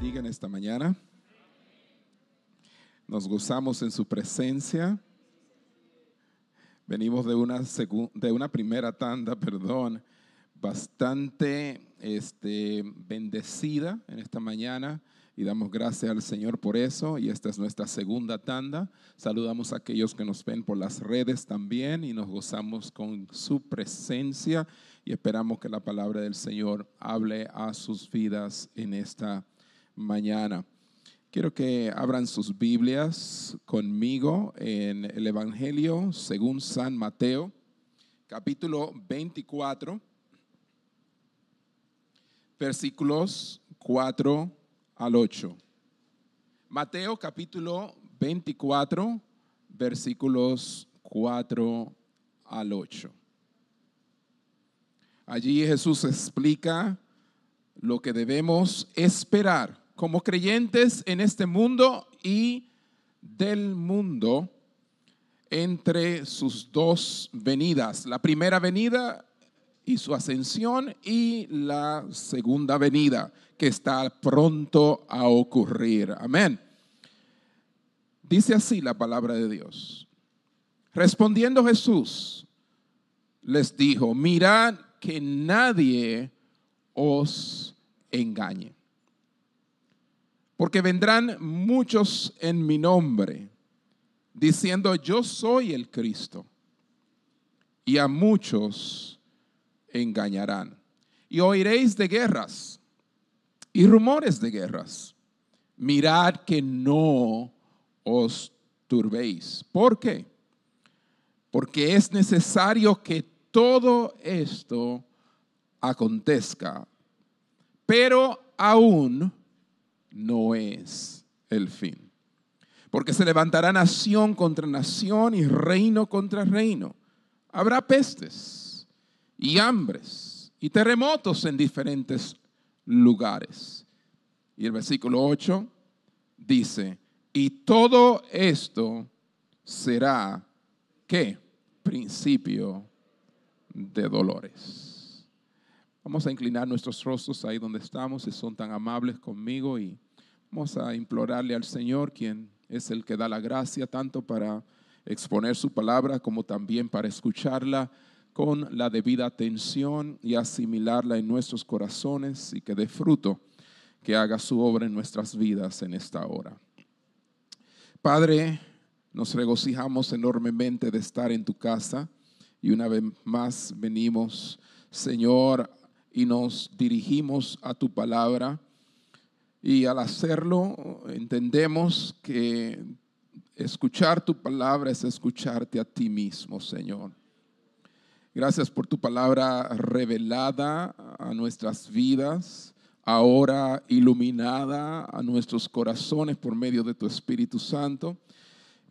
bendiga en esta mañana. Nos gozamos en su presencia. Venimos de una, de una primera tanda, perdón, bastante este, bendecida en esta mañana y damos gracias al Señor por eso. Y esta es nuestra segunda tanda. Saludamos a aquellos que nos ven por las redes también y nos gozamos con su presencia y esperamos que la palabra del Señor hable a sus vidas en esta mañana. Quiero que abran sus Biblias conmigo en el Evangelio según San Mateo, capítulo 24, versículos 4 al 8. Mateo capítulo 24, versículos 4 al 8. Allí Jesús explica lo que debemos esperar como creyentes en este mundo y del mundo entre sus dos venidas. La primera venida y su ascensión y la segunda venida que está pronto a ocurrir. Amén. Dice así la palabra de Dios. Respondiendo Jesús, les dijo, mirad que nadie os engañe. Porque vendrán muchos en mi nombre, diciendo, yo soy el Cristo. Y a muchos engañarán. Y oiréis de guerras y rumores de guerras. Mirad que no os turbéis. ¿Por qué? Porque es necesario que todo esto acontezca, pero aún no es el fin. Porque se levantará nación contra nación y reino contra reino. Habrá pestes y hambres y terremotos en diferentes lugares. Y el versículo 8 dice, y todo esto será, ¿qué? Principio de dolores. Vamos a inclinar nuestros rostros ahí donde estamos, si son tan amables conmigo, y vamos a implorarle al Señor, quien es el que da la gracia tanto para exponer su palabra como también para escucharla con la debida atención y asimilarla en nuestros corazones y que dé fruto, que haga su obra en nuestras vidas en esta hora. Padre, nos regocijamos enormemente de estar en tu casa y una vez más venimos, Señor, y nos dirigimos a tu palabra. Y al hacerlo, entendemos que escuchar tu palabra es escucharte a ti mismo, Señor. Gracias por tu palabra revelada a nuestras vidas, ahora iluminada a nuestros corazones por medio de tu Espíritu Santo.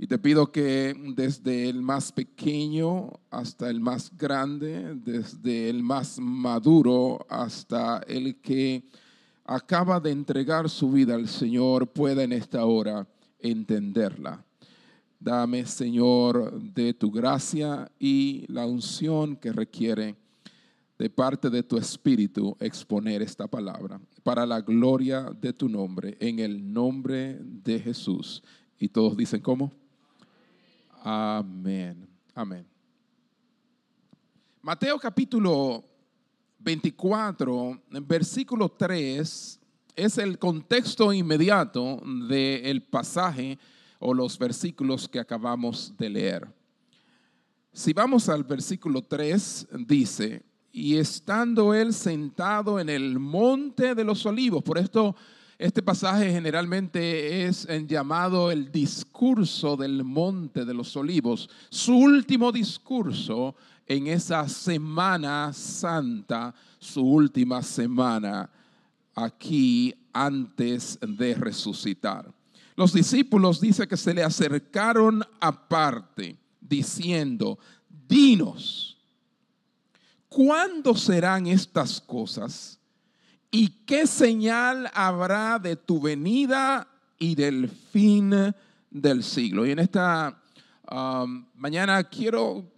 Y te pido que desde el más pequeño hasta el más grande, desde el más maduro hasta el que acaba de entregar su vida al Señor, pueda en esta hora entenderla. Dame, Señor, de tu gracia y la unción que requiere de parte de tu Espíritu exponer esta palabra para la gloria de tu nombre, en el nombre de Jesús. Y todos dicen, ¿cómo? Amén. Amén. Mateo capítulo 24, versículo 3, es el contexto inmediato del pasaje o los versículos que acabamos de leer. Si vamos al versículo 3, dice, y estando él sentado en el monte de los olivos, por esto este pasaje generalmente es llamado el discurso del monte de los olivos, su último discurso en esa semana santa, su última semana aquí antes de resucitar. Los discípulos dice que se le acercaron aparte, diciendo, dinos, ¿cuándo serán estas cosas? ¿Y qué señal habrá de tu venida y del fin del siglo? Y en esta um, mañana quiero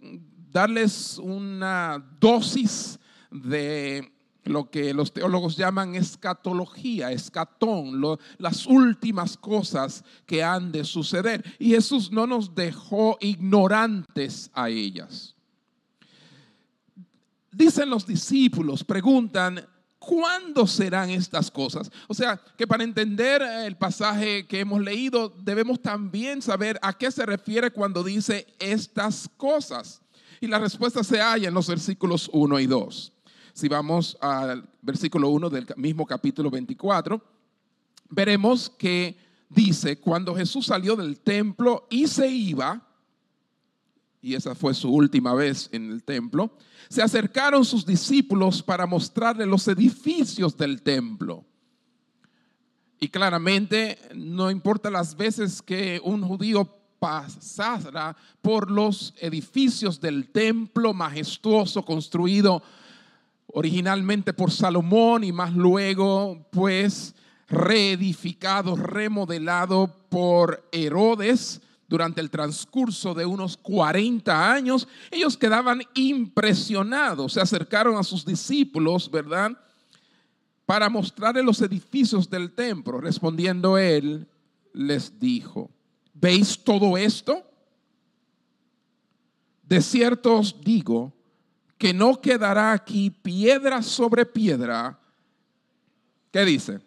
darles una dosis de lo que los teólogos llaman escatología, escatón, las últimas cosas que han de suceder. Y Jesús no nos dejó ignorantes a ellas. Dicen los discípulos, preguntan, ¿cuándo serán estas cosas? O sea, que para entender el pasaje que hemos leído, debemos también saber a qué se refiere cuando dice estas cosas. Y la respuesta se halla en los versículos 1 y 2. Si vamos al versículo 1 del mismo capítulo 24, veremos que dice, cuando Jesús salió del templo y se iba, y esa fue su última vez en el templo, se acercaron sus discípulos para mostrarle los edificios del templo. Y claramente, no importa las veces que un judío pasara por los edificios del templo majestuoso construido originalmente por Salomón y más luego pues reedificado, remodelado por Herodes durante el transcurso de unos 40 años, ellos quedaban impresionados, se acercaron a sus discípulos, ¿verdad? Para mostrarles los edificios del templo. Respondiendo él, les dijo, ¿veis todo esto? De cierto os digo que no quedará aquí piedra sobre piedra. ¿Qué dice?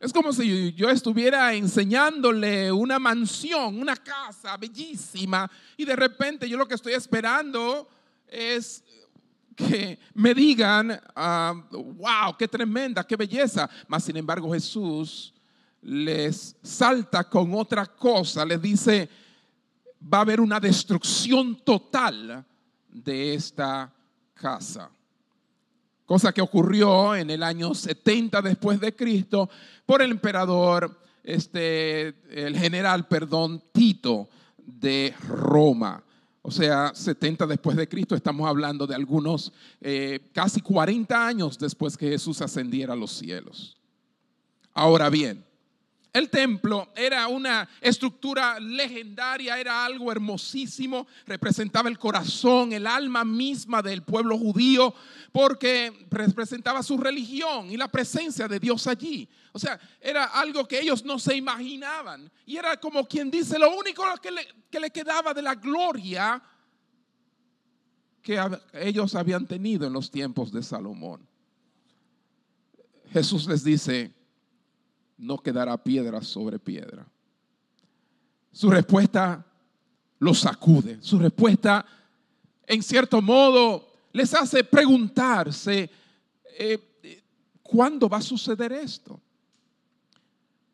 Es como si yo estuviera enseñándole una mansión, una casa bellísima, y de repente yo lo que estoy esperando es que me digan, ah, wow, qué tremenda, qué belleza. Mas sin embargo Jesús les salta con otra cosa, les dice, va a haber una destrucción total de esta casa. Cosa que ocurrió en el año 70 después de Cristo por el emperador, este, el general, perdón, Tito de Roma. O sea, 70 después de Cristo, estamos hablando de algunos, eh, casi 40 años después que Jesús ascendiera a los cielos. Ahora bien, el templo era una estructura legendaria, era algo hermosísimo, representaba el corazón, el alma misma del pueblo judío, porque representaba su religión y la presencia de Dios allí. O sea, era algo que ellos no se imaginaban. Y era como quien dice, lo único que le, que le quedaba de la gloria que ellos habían tenido en los tiempos de Salomón. Jesús les dice, no quedará piedra sobre piedra. Su respuesta los sacude. Su respuesta, en cierto modo, les hace preguntarse, eh, ¿cuándo va a suceder esto?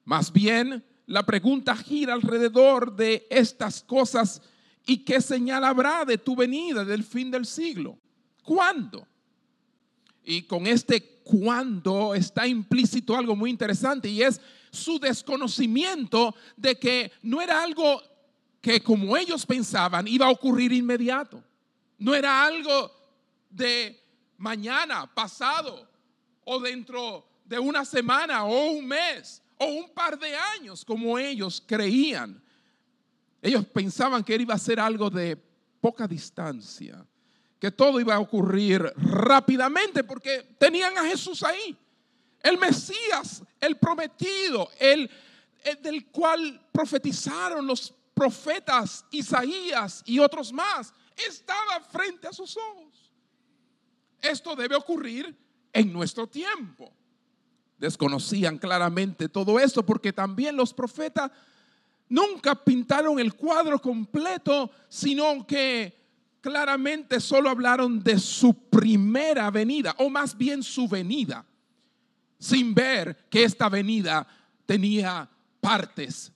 Más bien, la pregunta gira alrededor de estas cosas y qué señal habrá de tu venida, del fin del siglo. ¿Cuándo? Y con este cuando está implícito algo muy interesante y es su desconocimiento de que no era algo que como ellos pensaban iba a ocurrir inmediato. No era algo de mañana, pasado o dentro de una semana o un mes o un par de años como ellos creían. Ellos pensaban que iba a ser algo de poca distancia que todo iba a ocurrir rápidamente porque tenían a Jesús ahí. El Mesías, el prometido, el, del cual profetizaron los profetas Isaías y otros más, estaba frente a sus ojos. Esto debe ocurrir en nuestro tiempo. Desconocían claramente todo esto porque también los profetas nunca pintaron el cuadro completo, sino que claramente solo hablaron de su primera venida, o más bien su venida, sin ver que esta venida tenía partes.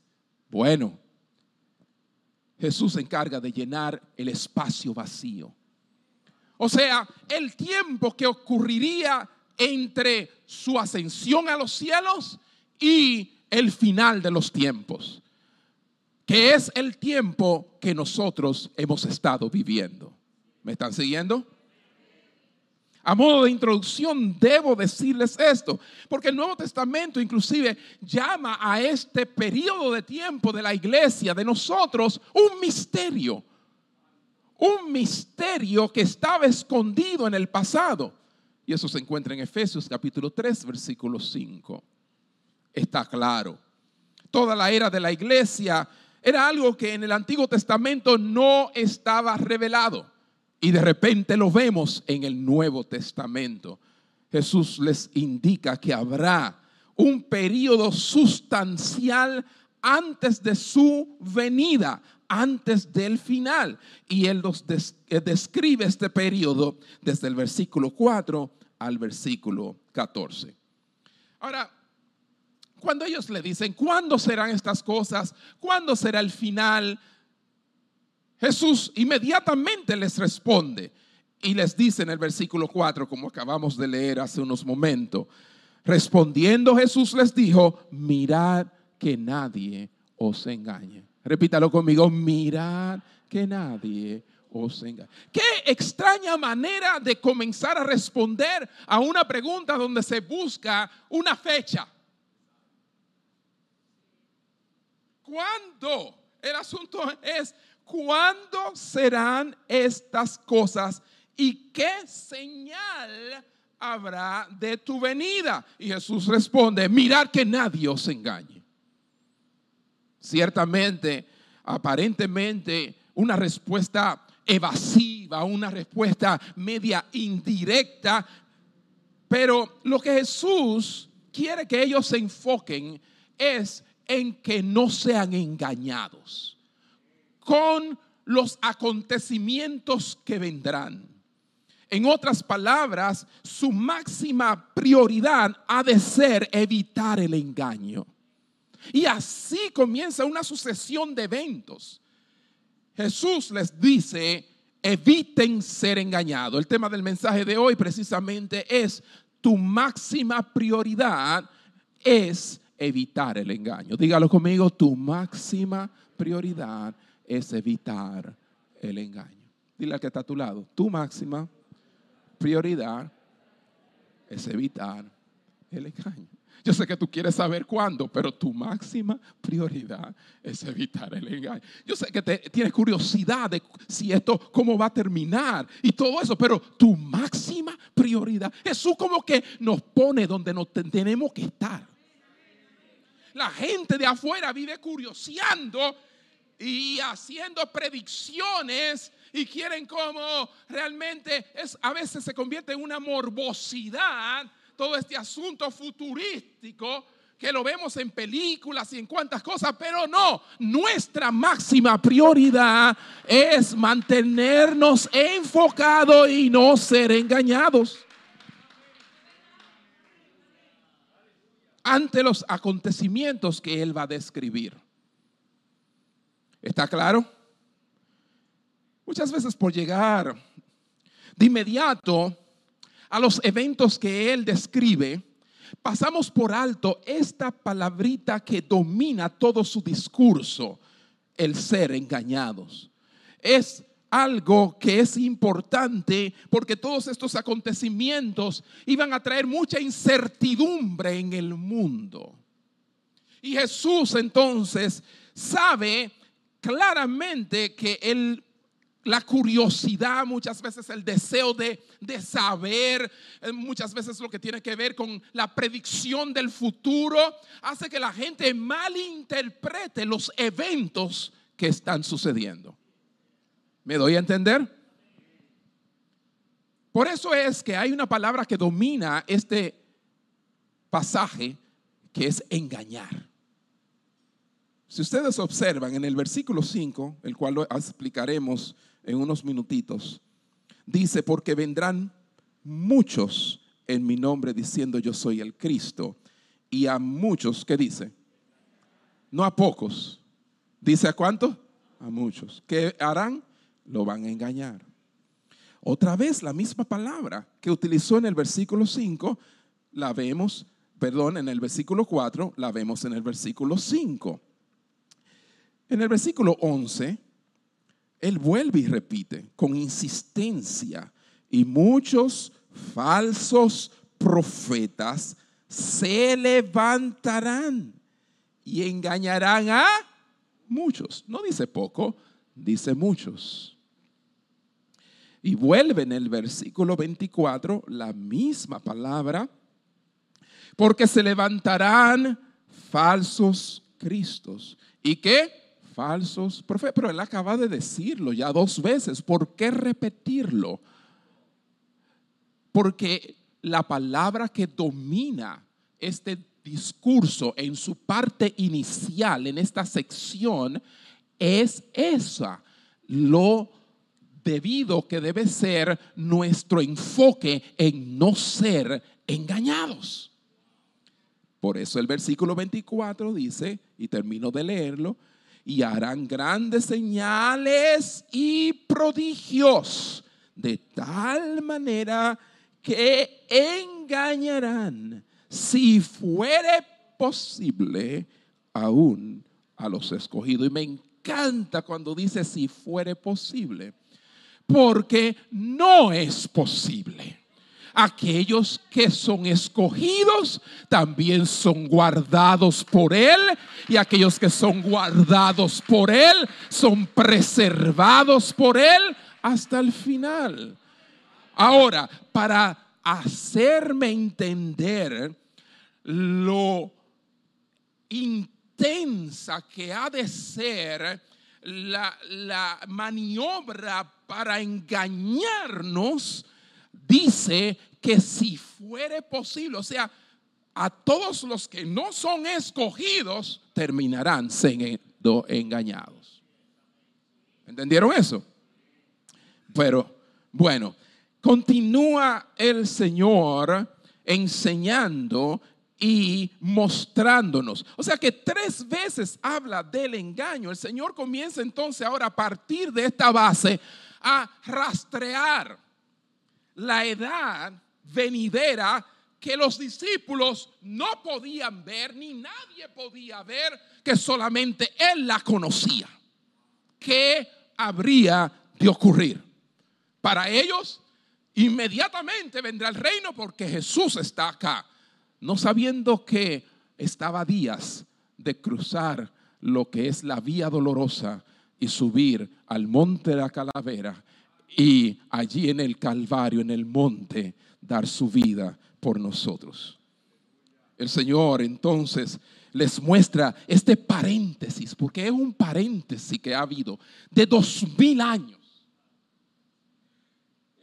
Bueno, Jesús se encarga de llenar el espacio vacío. O sea, el tiempo que ocurriría entre su ascensión a los cielos y el final de los tiempos que es el tiempo que nosotros hemos estado viviendo. ¿Me están siguiendo? A modo de introducción debo decirles esto, porque el Nuevo Testamento inclusive llama a este periodo de tiempo de la iglesia, de nosotros, un misterio. Un misterio que estaba escondido en el pasado. Y eso se encuentra en Efesios capítulo 3, versículo 5. Está claro. Toda la era de la iglesia era algo que en el Antiguo Testamento no estaba revelado. Y de repente lo vemos en el Nuevo Testamento. Jesús les indica que habrá un periodo sustancial antes de su venida, antes del final. Y él nos eh, describe este periodo desde el versículo 4 al versículo 14. Ahora, cuando ellos le dicen, ¿cuándo serán estas cosas? ¿Cuándo será el final? Jesús inmediatamente les responde y les dice en el versículo 4, como acabamos de leer hace unos momentos, respondiendo Jesús les dijo, mirad que nadie os engañe. Repítalo conmigo, mirad que nadie os engañe. Qué extraña manera de comenzar a responder a una pregunta donde se busca una fecha. ¿Cuándo? El asunto es, ¿cuándo serán estas cosas y qué señal habrá de tu venida? Y Jesús responde, mirad que nadie os engañe. Ciertamente, aparentemente, una respuesta evasiva, una respuesta media indirecta, pero lo que Jesús quiere que ellos se enfoquen es en que no sean engañados con los acontecimientos que vendrán. En otras palabras, su máxima prioridad ha de ser evitar el engaño. Y así comienza una sucesión de eventos. Jesús les dice, eviten ser engañados. El tema del mensaje de hoy precisamente es, tu máxima prioridad es evitar el engaño. Dígalo conmigo, tu máxima prioridad es evitar el engaño. Dile al que está a tu lado, tu máxima prioridad es evitar el engaño. Yo sé que tú quieres saber cuándo, pero tu máxima prioridad es evitar el engaño. Yo sé que te, tienes curiosidad de si esto, cómo va a terminar y todo eso, pero tu máxima prioridad, Jesús como que nos pone donde nos tenemos que estar. La gente de afuera vive curioseando y haciendo predicciones y quieren como realmente es a veces se convierte en una morbosidad todo este asunto futurístico que lo vemos en películas y en cuantas cosas, pero no, nuestra máxima prioridad es mantenernos enfocados y no ser engañados. Ante los acontecimientos que él va a describir. ¿Está claro? Muchas veces por llegar de inmediato a los eventos que él describe, pasamos por alto esta palabrita que domina todo su discurso, el ser engañados. Es algo que es importante porque todos estos acontecimientos iban a traer mucha incertidumbre en el mundo. Y Jesús entonces sabe claramente que el la curiosidad, muchas veces el deseo de, saber, eh, muchas veces lo que tiene que ver con la predicción del futuro, hace que la gente malinterprete los eventos que están sucediendo. ¿Me doy a entender? Por eso es que hay una palabra que domina este pasaje, que es engañar. Si ustedes observan en el versículo 5, el cual lo explicaremos en unos minutitos, dice, porque vendrán muchos en mi nombre diciendo yo soy el Cristo. Y a muchos, ¿qué dice? No a pocos. ¿Dice a cuántos? A muchos. ¿Qué harán? Lo van a engañar. Otra vez la misma palabra que utilizó en el versículo 5, la vemos, perdón, en el versículo 4, la vemos en el versículo 5. En el versículo 11, él vuelve y repite con insistencia, y muchos falsos profetas se levantarán y engañarán a muchos. No dice poco, dice muchos. Y vuelve en el versículo 24 la misma palabra, porque se levantarán falsos cristos. ¿Y qué? Falsos profetas. Pero él acaba de decirlo ya dos veces. ¿Por qué repetirlo? Porque la palabra que domina este discurso en su parte inicial, en esta sección, es esa, lo debido que debe ser nuestro enfoque en no ser engañados. Por eso el versículo 24 dice, y termino de leerlo, y harán grandes señales y prodigios, de tal manera que engañarán, si fuere posible, aún a los escogidos. Y me encanta cuando dice si fuere posible, porque no es posible. Aquellos que son escogidos también son guardados por Él y aquellos que son guardados por Él son preservados por Él hasta el final. Ahora, para hacerme entender lo intensa que ha de ser la, maniobra para engañarnos, dice que si fuere posible, o sea, a todos los que no son escogidos, terminarán siendo engañados. ¿Entendieron eso? Pero bueno, continúa el Señor enseñando y mostrándonos. O sea que tres veces habla del engaño. El Señor comienza entonces ahora a partir de esta base a rastrear la edad venidera que los discípulos no podían ver, ni nadie podía ver, que solamente Él la conocía. ¿Qué habría de ocurrir? Para ellos, inmediatamente vendrá el reino porque Jesús está acá no sabiendo que estaba días de cruzar lo que es la vía dolorosa y subir al monte de la calavera y allí en el Calvario, en el monte, dar su vida por nosotros. El Señor entonces les muestra este paréntesis, porque es un paréntesis que ha habido de dos mil años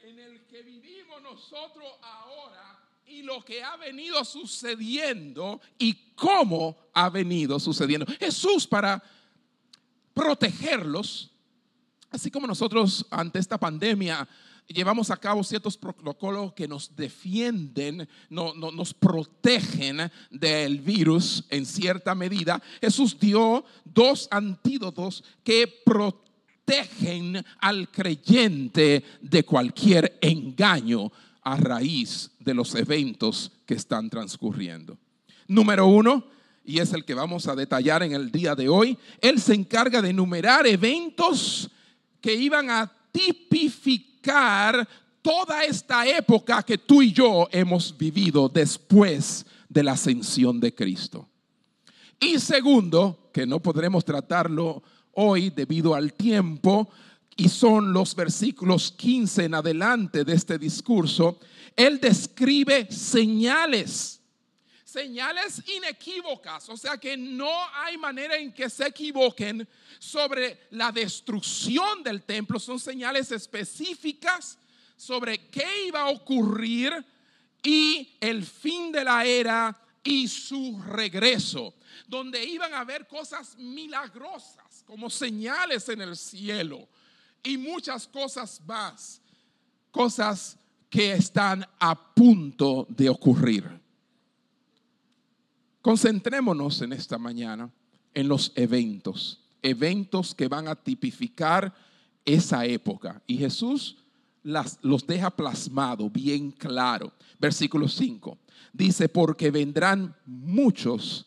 en el que vivimos nosotros ahora y lo que ha venido sucediendo y cómo ha venido sucediendo. Jesús para protegerlos, así como nosotros ante esta pandemia llevamos a cabo ciertos protocolos que nos defienden, no, nos protegen del virus en cierta medida, Jesús dio dos antídotos que protegen al creyente de cualquier engaño a raíz de los eventos que están transcurriendo. Número uno, y es el que vamos a detallar en el día de hoy, Él se encarga de enumerar eventos que iban a tipificar toda esta época que tú y yo hemos vivido después de la ascensión de Cristo. Y segundo, que no podremos tratarlo hoy debido al tiempo, y son los versículos 15 en adelante de este discurso, él describe señales, señales inequívocas, o sea que no hay manera en que se equivoquen sobre la destrucción del templo, son señales específicas sobre qué iba a ocurrir y el fin de la era y su regreso, donde iban a haber cosas milagrosas como señales en el cielo y muchas cosas más, cosas que están a punto de ocurrir. Concentrémonos en esta mañana en los eventos, eventos que van a tipificar esa época. Y Jesús los deja plasmado bien claro. Versículo 5 dice, porque vendrán muchos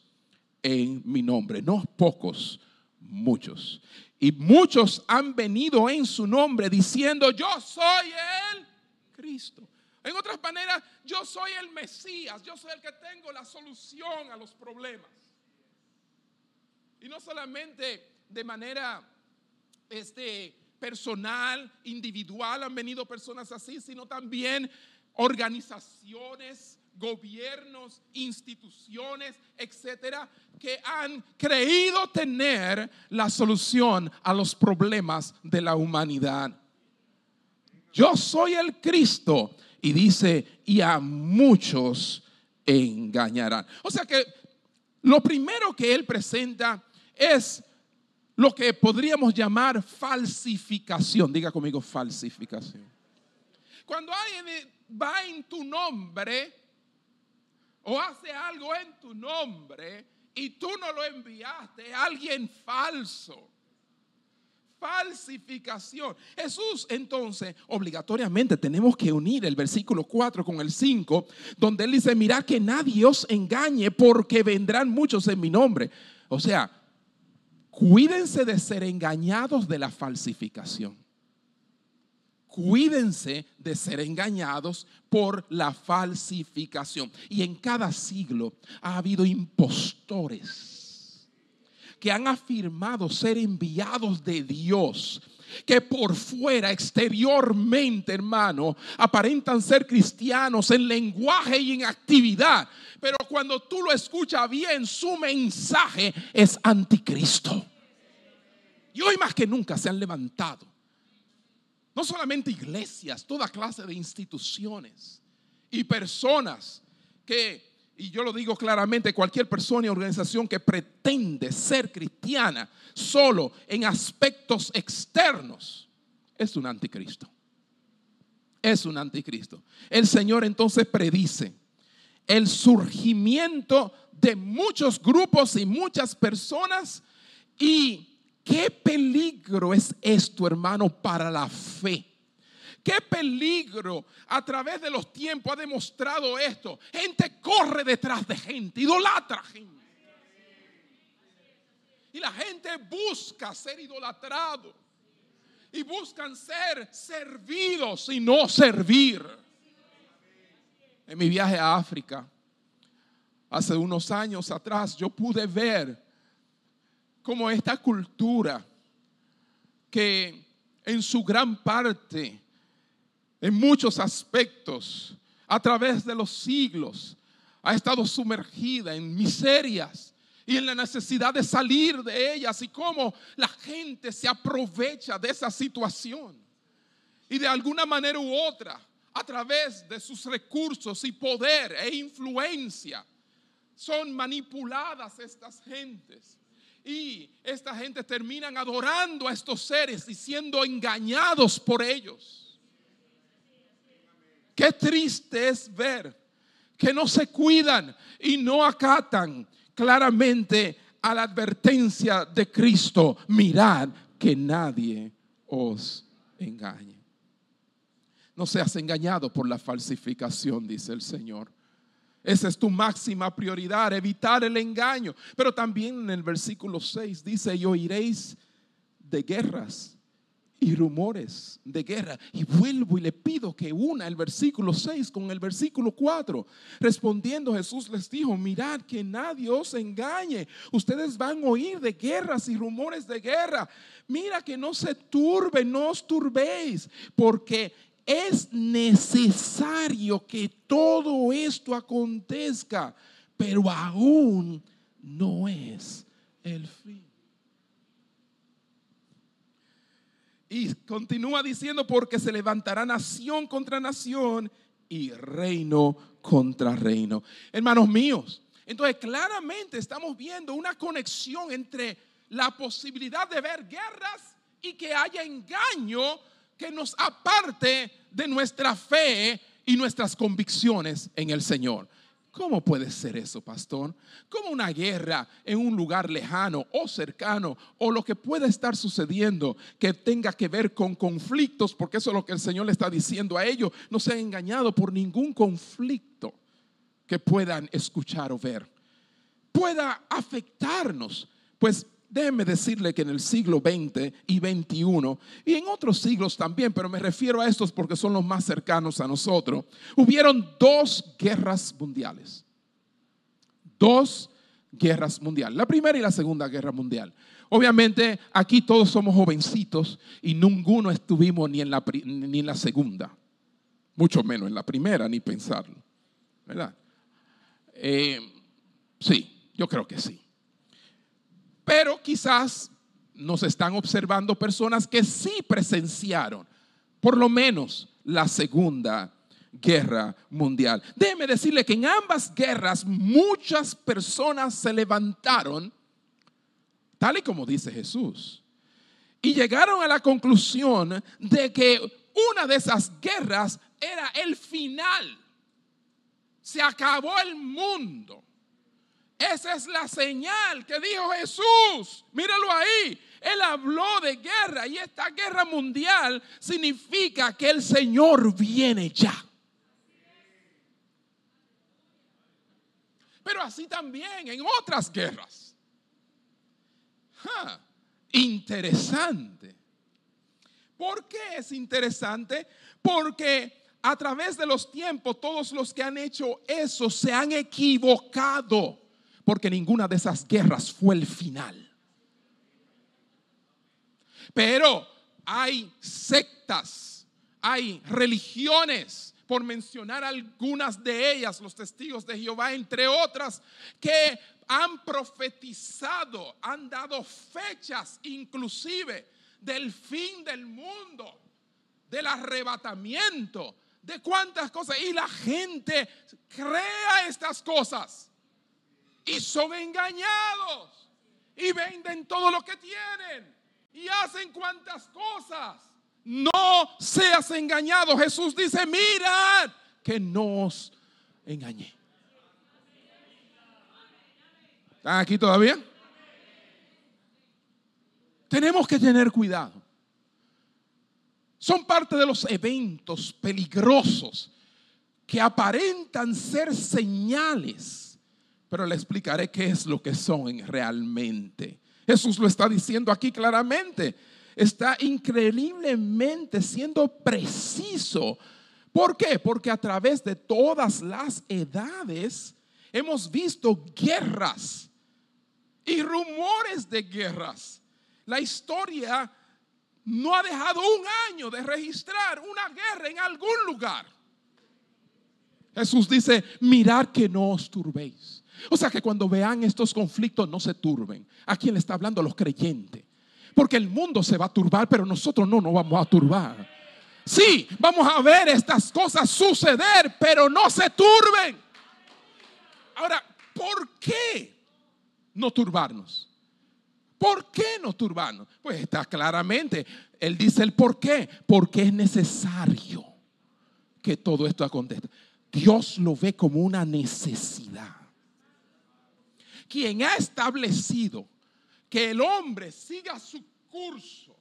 en mi nombre, no pocos, muchos. Y muchos han venido en su nombre diciendo, yo soy el Cristo. En otras maneras, yo soy el Mesías, yo soy el que tengo la solución a los problemas. Y no solamente de manera este, personal, individual, han venido personas así, sino también organizaciones, gobiernos, instituciones, etcétera, que han creído tener la solución a los problemas de la humanidad. Yo soy el Cristo. Y dice, y a muchos engañarán. O sea que lo primero que él presenta es lo que podríamos llamar falsificación. Diga conmigo falsificación. Cuando alguien va en tu nombre o hace algo en tu nombre y tú no lo enviaste, alguien falso falsificación. Jesús entonces, obligatoriamente tenemos que unir el versículo 4 con el 5, donde él dice, mira que nadie os engañe porque vendrán muchos en mi nombre. O sea, cuídense de ser engañados de la falsificación. Cuídense de ser engañados por la falsificación. Y en cada siglo ha habido impostores que han afirmado ser enviados de Dios, que por fuera, exteriormente, hermano, aparentan ser cristianos en lenguaje y en actividad, pero cuando tú lo escuchas bien, su mensaje es anticristo. Y hoy más que nunca se han levantado, no solamente iglesias, toda clase de instituciones y personas que y yo lo digo claramente, cualquier persona y organización que pretende ser cristiana solo en aspectos externos es un anticristo. Es un anticristo. El Señor entonces predice el surgimiento de muchos grupos y muchas personas y qué peligro es esto, hermano, para la fe. Qué peligro a través de los tiempos ha demostrado esto. Gente corre detrás de gente, idolatra gente. Y la gente busca ser idolatrado. Y buscan ser servidos y no servir. En mi viaje a África, hace unos años atrás, yo pude ver cómo esta cultura que en su gran parte en muchos aspectos, a través de los siglos, ha estado sumergida en miserias y en la necesidad de salir de ellas y cómo la gente se aprovecha de esa situación. Y de alguna manera u otra, a través de sus recursos y poder e influencia, son manipuladas estas gentes. Y esta gente terminan adorando a estos seres y siendo engañados por ellos. Qué triste es ver que no se cuidan y no acatan claramente a la advertencia de Cristo. Mirad que nadie os engañe. No seas engañado por la falsificación, dice el Señor. Esa es tu máxima prioridad, evitar el engaño. Pero también en el versículo 6 dice, y oiréis de guerras y rumores de guerra. Y vuelvo y le pido que una el versículo 6 con el versículo 4. Respondiendo Jesús les dijo, mirad que nadie os engañe. Ustedes van a oír de guerras y rumores de guerra. Mira que no se turbe, no os turbéis, porque es necesario que todo esto acontezca, pero aún no es el fin. Y continúa diciendo, porque se levantará nación contra nación y reino contra reino. Hermanos míos, entonces claramente estamos viendo una conexión entre la posibilidad de ver guerras y que haya engaño que nos aparte de nuestra fe y nuestras convicciones en el Señor. ¿Cómo puede ser eso, pastor? ¿Cómo una guerra en un lugar lejano o cercano o lo que pueda estar sucediendo que tenga que ver con conflictos? Porque eso es lo que el Señor le está diciendo a ellos. No sean engañados por ningún conflicto que puedan escuchar o ver. Pueda afectarnos. Pues Déjenme decirle que en el siglo XX y XXI, y en otros siglos también, pero me refiero a estos porque son los más cercanos a nosotros, hubieron dos guerras mundiales. Dos guerras mundiales, la primera y la segunda guerra mundial. Obviamente aquí todos somos jovencitos y ninguno estuvimos ni en la, ni en la segunda, mucho menos en la primera, ni pensarlo, ¿verdad? Eh, sí, yo creo que sí. Pero quizás nos están observando personas que sí presenciaron, por lo menos, la segunda guerra mundial. Déjeme decirle que en ambas guerras muchas personas se levantaron, tal y como dice Jesús, y llegaron a la conclusión de que una de esas guerras era el final. Se acabó el mundo. Esa es la señal que dijo Jesús. Míralo ahí. Él habló de guerra y esta guerra mundial significa que el Señor viene ya. Pero así también en otras guerras. interesante. ¿Por qué es interesante? Porque a través de los tiempos todos los que han hecho eso se han equivocado. Porque ninguna de esas guerras fue el final. Pero hay sectas, hay religiones, por mencionar algunas de ellas, los testigos de Jehová, entre otras, que han profetizado, han dado fechas inclusive del fin del mundo, del arrebatamiento, de cuántas cosas. Y la gente crea estas cosas y son engañados y venden todo lo que tienen y hacen cuantas cosas. No seas engañado. Jesús dice, mirad que no os engañé. ¿Están aquí todavía? Tenemos que tener cuidado. Son parte de los eventos peligrosos que aparentan ser señales, pero le explicaré qué es lo que son realmente. Jesús lo está diciendo aquí claramente. Está increíblemente siendo preciso. ¿Por qué? Porque a través de todas las edades hemos visto guerras y rumores de guerras. La historia no ha dejado un año de registrar una guerra en algún lugar. Jesús dice, mirad que no os turbéis. O sea que cuando vean estos conflictos no se turben. ¿A quién le está hablando? A los creyentes. Porque el mundo se va a turbar, pero nosotros no nos vamos a turbar. Sí, vamos a ver estas cosas suceder, pero no se turben. Ahora, ¿por qué no turbarnos? ¿Por qué no turbarnos? Pues está claramente, él dice el por qué. Porque es necesario que todo esto acontezca. Dios lo ve como una necesidad quien ha establecido que el hombre siga su curso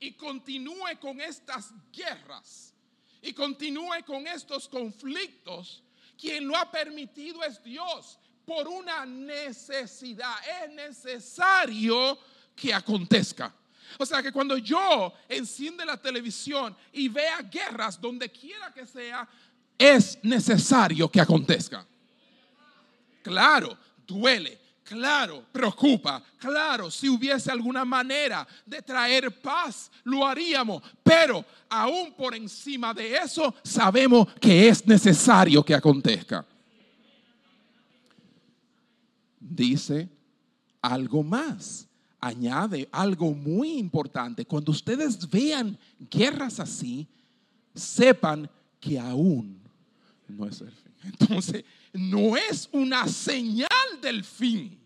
y continúe con estas guerras y continúe con estos conflictos, quien lo ha permitido es Dios por una necesidad. Es necesario que acontezca. O sea que cuando yo enciende la televisión y vea guerras donde quiera que sea, es necesario que acontezca. Claro, duele, claro, preocupa, claro, si hubiese alguna manera de traer paz, lo haríamos, pero aún por encima de eso, sabemos que es necesario que acontezca. Dice algo más, añade algo muy importante. Cuando ustedes vean guerras así, sepan que aún no es el fin. Entonces, no es una señal del fin.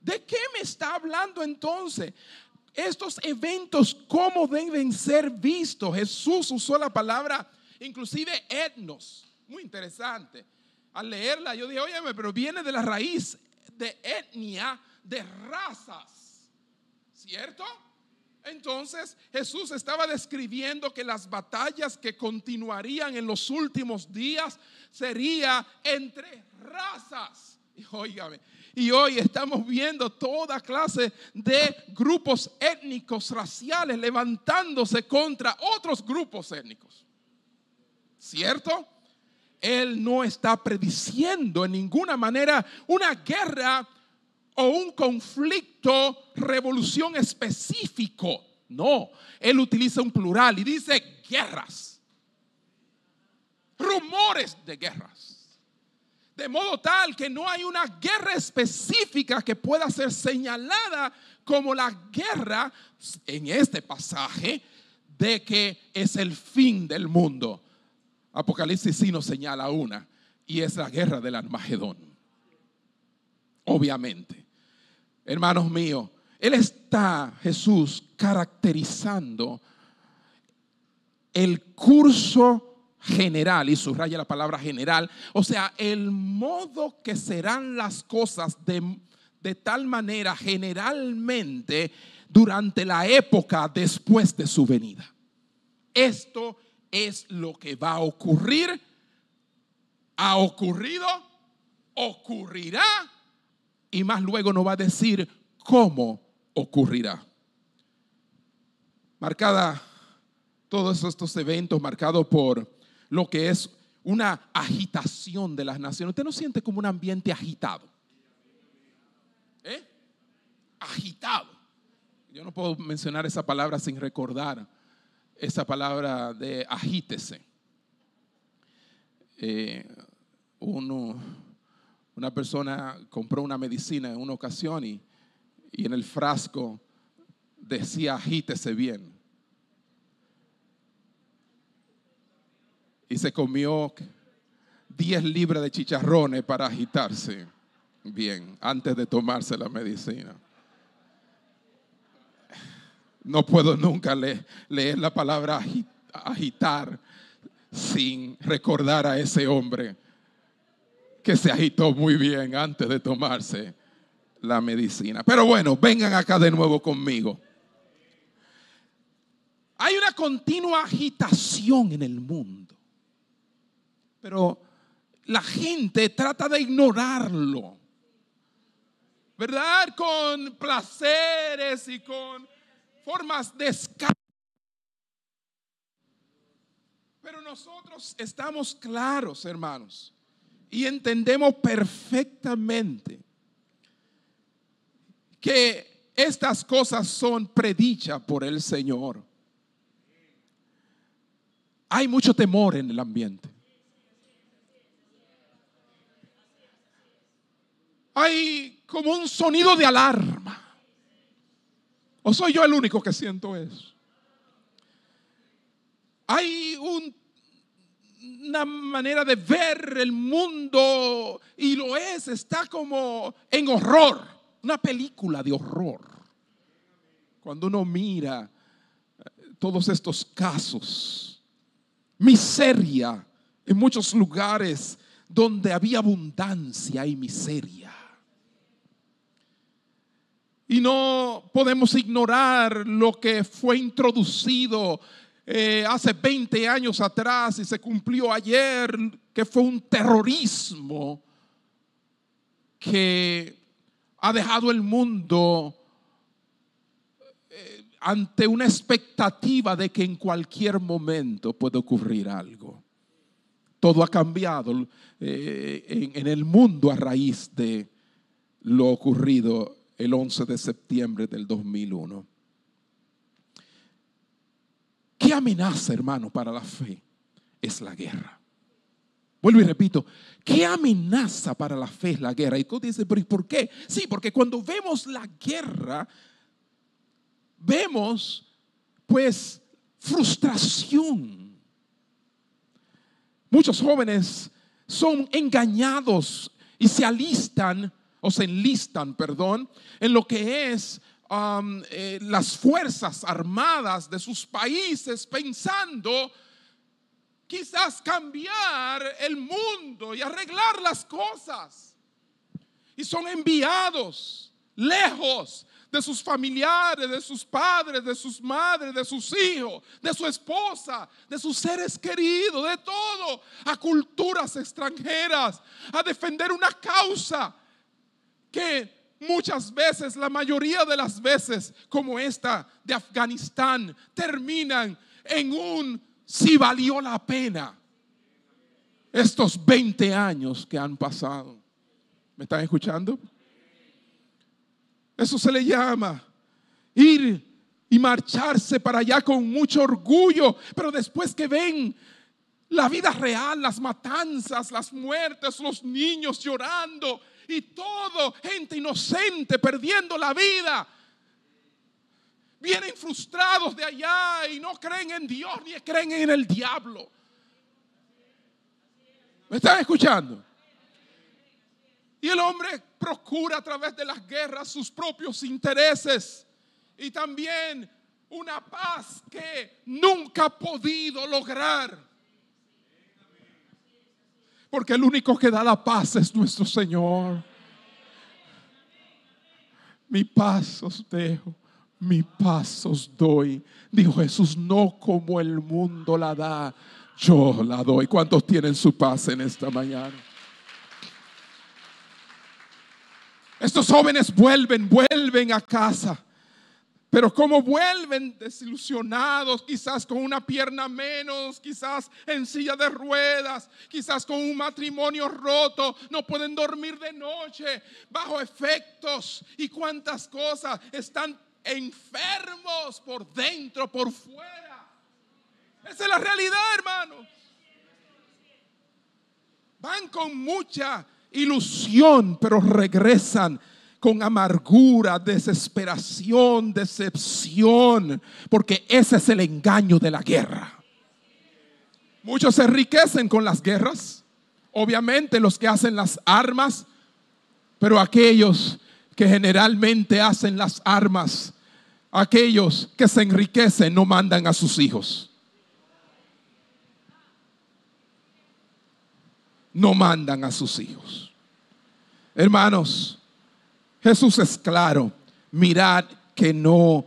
¿De qué me está hablando entonces? Estos eventos, ¿cómo deben ser vistos? Jesús usó la palabra, inclusive etnos. Muy interesante. Al leerla, yo dije, oye, pero viene de la raíz de etnia, de razas. ¿Cierto? Entonces Jesús estaba describiendo que las batallas que continuarían en los últimos días sería entre razas. Y y hoy estamos viendo toda clase de grupos étnicos, raciales, levantándose contra otros grupos étnicos. ¿Cierto? Él no está prediciendo en ninguna manera una guerra o un conflicto, revolución específico. No, él utiliza un plural y dice guerras, rumores de guerras. De modo tal que no hay una guerra específica que pueda ser señalada como la guerra en este pasaje de que es el fin del mundo. Apocalipsis sí nos señala una y es la guerra del Armagedón. Obviamente. Hermanos míos, Él está, Jesús, caracterizando el curso general, y subraya la palabra general, o sea, el modo que serán las cosas de, de tal manera generalmente durante la época después de su venida. Esto es lo que va a ocurrir, ha ocurrido, ocurrirá y más luego nos va a decir cómo ocurrirá. Marcada todos estos eventos marcados por lo que es una agitación de las naciones. ¿Usted no siente como un ambiente agitado? ¿Eh? Agitado. Yo no puedo mencionar esa palabra sin recordar esa palabra de agítese. Eh, uno, una persona compró una medicina en una ocasión y, y en el frasco decía agítese bien. y se comió 10 libras de chicharrones para agitarse bien antes de tomarse la medicina. No puedo nunca leer, la palabra agitar sin recordar a ese hombre que se agitó muy bien antes de tomarse la medicina. Pero bueno, vengan acá de nuevo conmigo. Hay una continua agitación en el mundo. Pero la gente trata de ignorarlo. ¿Verdad? Con placeres y con formas de escape. Pero nosotros estamos claros, hermanos, y entendemos perfectamente que estas cosas son predichas por el Señor. Hay mucho temor en el ambiente. hay como un sonido de alarma. ¿O soy yo el único que siento eso? Hay una manera de ver el mundo y lo es, está como en horror, una película de horror. Cuando uno mira eh, todos estos casos, miseria en muchos lugares donde había abundancia y miseria. Y no podemos ignorar lo que fue introducido eh, hace 20 años atrás y se cumplió ayer, que fue un terrorismo que ha dejado el mundo eh, ante una expectativa de que en cualquier momento puede ocurrir algo. Todo ha cambiado eh, en el mundo a raíz de lo ocurrido el 11 de septiembre del 2001. ¿Qué amenaza, hermano, para la fe? Es la guerra. Vuelvo y repito, ¿qué amenaza para la fe es la guerra? Y tú dices, pero ¿y por qué? Sí, porque cuando vemos la guerra, vemos pues frustración. Muchos jóvenes son engañados y se alistan o se enlistan, perdón, en lo que es eh, las fuerzas armadas de sus países pensando quizás cambiar el mundo y arreglar las cosas. Y son enviados lejos de sus familiares, de sus padres, de sus madres, de sus hijos, de su esposa, de sus seres queridos, de todo, a culturas extranjeras, a defender una causa que muchas veces, la mayoría de las veces, como esta de Afganistán, terminan en un si valió la pena estos 20 años que han pasado. ¿Me están escuchando? Eso se le llama ir y marcharse para allá con mucho orgullo, pero después que ven la vida real, las matanzas, las muertes, los niños llorando y todo, gente inocente perdiendo la vida. Vienen frustrados de allá y no creen en Dios ni creen en el diablo. ¿Me están escuchando? Y el hombre procura a través de las guerras sus propios intereses y también una paz que nunca ha podido lograr. Porque el único que da la paz es nuestro Señor. Mi paz os dejo, mi paz os doy. Dijo Jesús, no como el mundo la da, yo la doy. ¿Cuántos tienen su paz en esta mañana? Estos jóvenes vuelven, vuelven a casa pero como vuelven desilusionados, quizás con una pierna menos, quizás en silla de ruedas, quizás con un matrimonio roto, no pueden dormir de noche, bajo efectos y cuántas cosas, están enfermos por dentro, por fuera. Esa es la realidad, hermano. Van con mucha ilusión, pero regresan con amargura, desesperación, decepción, porque ese es el engaño de la guerra. Muchos se enriquecen con las guerras, obviamente los que hacen las armas, pero aquellos que generalmente hacen las armas, aquellos que se enriquecen no mandan a sus hijos. No mandan a sus hijos. Hermanos, Jesús es claro, mirad que no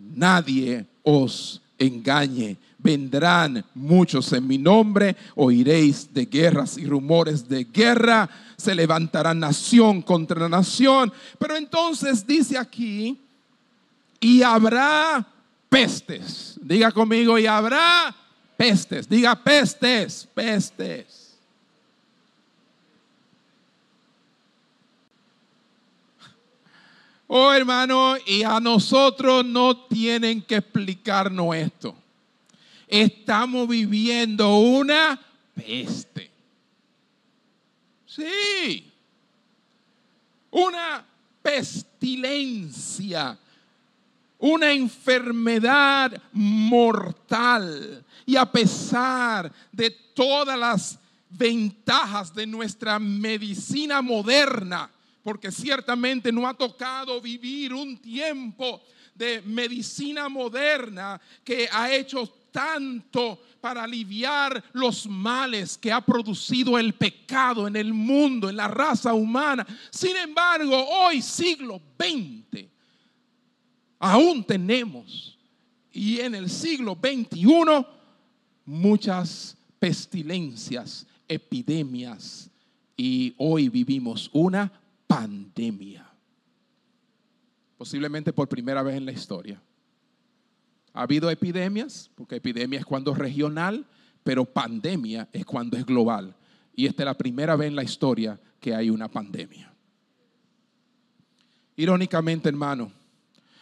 nadie os engañe. Vendrán muchos en mi nombre, oiréis de guerras y rumores de guerra, se levantará nación contra nación. Pero entonces dice aquí, y habrá pestes. Diga conmigo, y habrá pestes. Diga pestes, pestes. Oh hermano, y a nosotros no tienen que explicarnos esto. Estamos viviendo una peste. Sí. Una pestilencia. Una enfermedad mortal. Y a pesar de todas las ventajas de nuestra medicina moderna, porque ciertamente no ha tocado vivir un tiempo de medicina moderna que ha hecho tanto para aliviar los males que ha producido el pecado en el mundo, en la raza humana. Sin embargo, hoy siglo XX, aún tenemos, y en el siglo XXI, muchas pestilencias, epidemias, y hoy vivimos una pandemia. Posiblemente por primera vez en la historia. Ha habido epidemias, porque epidemia es cuando es regional, pero pandemia es cuando es global. Y esta es la primera vez en la historia que hay una pandemia. Irónicamente, hermano,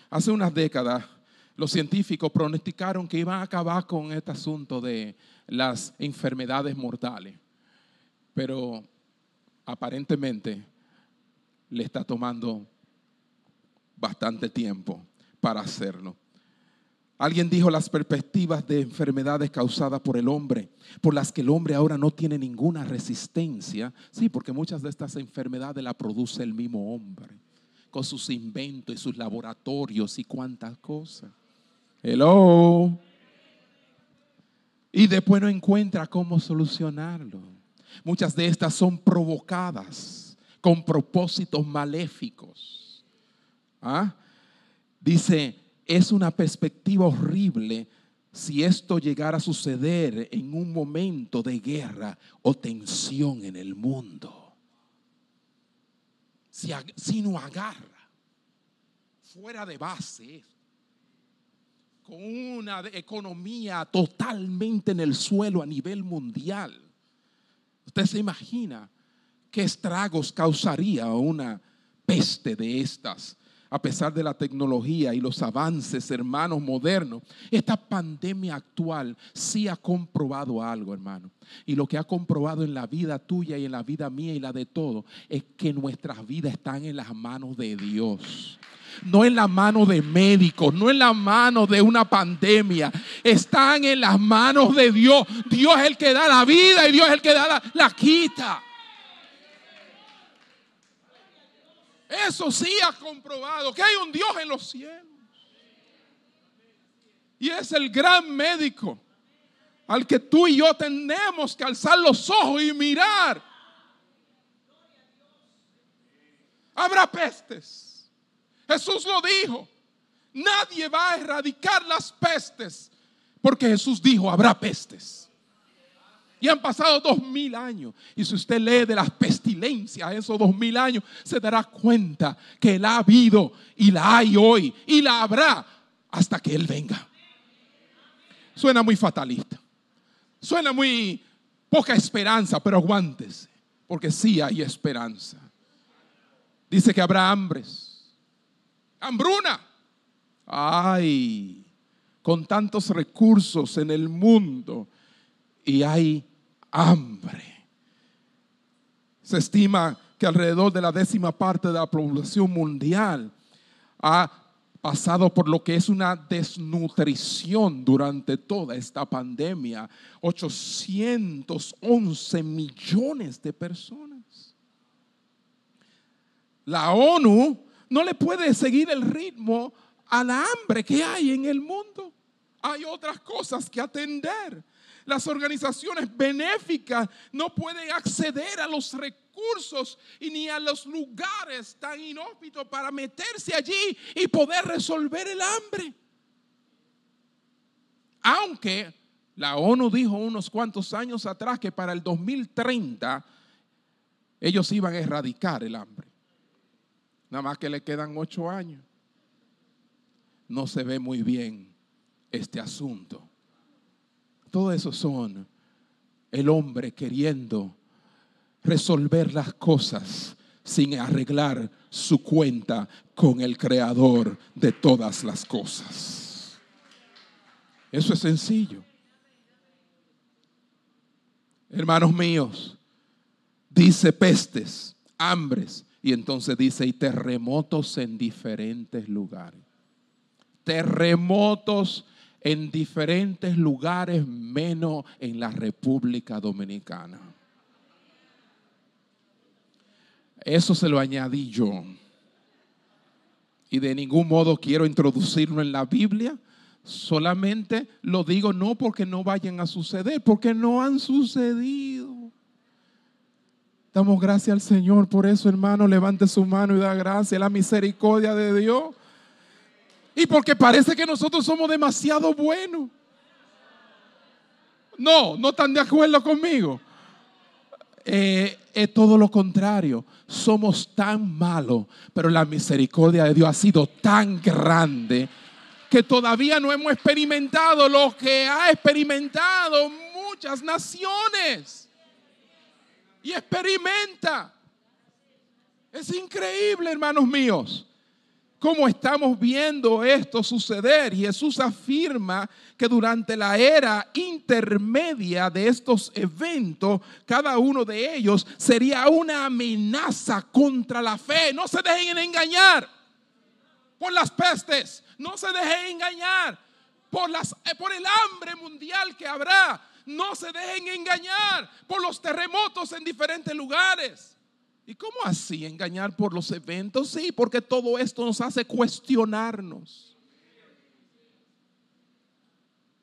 hace unas décadas los científicos pronosticaron que iban a acabar con este asunto de las enfermedades mortales. Pero aparentemente le está tomando bastante tiempo para hacerlo. Alguien dijo las perspectivas de enfermedades causadas por el hombre, por las que el hombre ahora no tiene ninguna resistencia. Sí, porque muchas de estas enfermedades las produce el mismo hombre, con sus inventos y sus laboratorios y cuantas cosas. Hello. Y después no encuentra cómo solucionarlo. Muchas de estas son provocadas con propósitos maléficos. ¿Ah? Dice, es una perspectiva horrible si esto llegara a suceder en un momento de guerra o tensión en el mundo. Si, si no agarra fuera de base, con una economía totalmente en el suelo a nivel mundial. Usted se imagina qué estragos causaría una peste de estas a pesar de la tecnología y los avances, hermanos, modernos, esta pandemia actual sí ha comprobado algo, hermano. Y lo que ha comprobado en la vida tuya y en la vida mía y la de todos es que nuestras vidas están en las manos de Dios no en la mano de médicos, no en la mano de una pandemia. Están en las manos de Dios. Dios es el que da la vida y Dios es el que da la, la quita. Eso sí ha comprobado que hay un Dios en los cielos. Y es el gran médico al que tú y yo tenemos que alzar los ojos y mirar. Habrá pestes. Jesús lo dijo. Nadie va a erradicar las pestes porque Jesús dijo, habrá pestes. Y han pasado dos mil años. Y si usted lee de las pestilencias esos dos mil años, se dará cuenta que la ha habido y la hay hoy y la habrá hasta que Él venga. Suena muy fatalista. Suena muy poca esperanza, pero aguántese, porque sí hay esperanza. Dice que habrá hambres. Hambruna. Ay, con tantos recursos en el mundo y hay hambre. Se estima que alrededor de la décima parte de la población mundial ha pasado por lo que es una desnutrición durante toda esta pandemia. 811 millones de personas. La ONU no le puede seguir el ritmo a la hambre que hay en el mundo. Hay otras cosas que atender las organizaciones benéficas no pueden acceder a los recursos y ni a los lugares tan inhóspitos para meterse allí y poder resolver el hambre. Aunque la ONU dijo unos cuantos años atrás que para el 2030 ellos iban a erradicar el hambre. Nada más que le quedan ocho años. No se ve muy bien este asunto. Todo eso son el hombre queriendo resolver las cosas sin arreglar su cuenta con el creador de todas las cosas. Eso es sencillo. Hermanos míos, dice pestes, hambres, y entonces dice y terremotos en diferentes lugares. Terremotos en diferentes lugares, menos en la República Dominicana. Eso se lo añadí yo. Y de ningún modo quiero introducirlo en la Biblia. Solamente lo digo no porque no vayan a suceder, porque no han sucedido. Damos gracias al Señor por eso, hermano. Levante su mano y da gracias la misericordia de Dios. Y porque parece que nosotros somos demasiado buenos. No, no están de acuerdo conmigo. Eh, es todo lo contrario. Somos tan malos, pero la misericordia de Dios ha sido tan grande que todavía no hemos experimentado lo que ha experimentado muchas naciones. Y experimenta. Es increíble, hermanos míos cómo estamos viendo esto suceder. Jesús afirma que durante la era intermedia de estos eventos, cada uno de ellos sería una amenaza contra la fe. No se dejen engañar por las pestes, no se dejen engañar por, las, eh, por el hambre mundial que habrá. No se dejen engañar por los terremotos en diferentes lugares. ¿Y cómo así engañar por los eventos? Sí, porque todo esto nos hace cuestionarnos.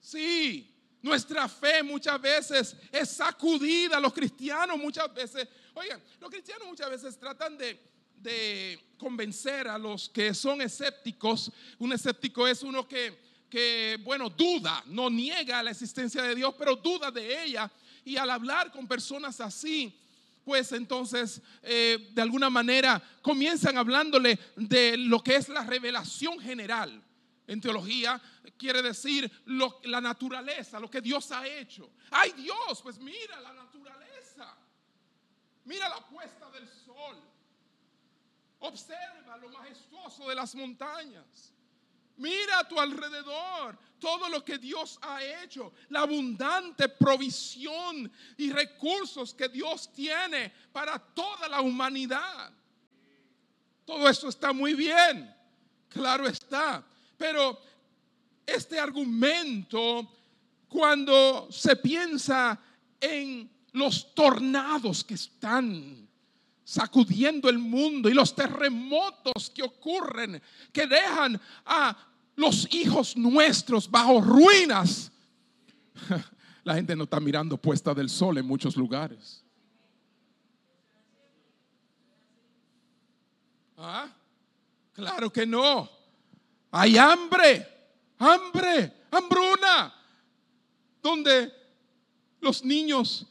Sí, nuestra fe muchas veces es sacudida. Los cristianos muchas veces, oigan, los cristianos muchas veces tratan de, convencer a los que son escépticos. Un escéptico es uno que, bueno, duda, no niega la existencia de Dios, pero duda de ella. Y al hablar con personas así, pues entonces eh, de alguna manera comienzan hablándole de lo que es la revelación general. En teología quiere decir la naturaleza, lo que Dios ha hecho. Ay Dios, pues mira la naturaleza. Mira la puesta del sol. Observa lo majestuoso de las montañas. Mira a tu alrededor todo lo que Dios ha hecho, la abundante provisión y recursos que Dios tiene para toda la humanidad. Todo esto está muy bien, claro está, pero este argumento, cuando se piensa en los tornados que están sacudiendo el mundo y los terremotos que ocurren, que dejan a los hijos nuestros bajo ruinas. La gente no está mirando puesta del sol en muchos lugares. ¿Ah? Claro que no. Hay hambre, hambre, hambruna, donde los niños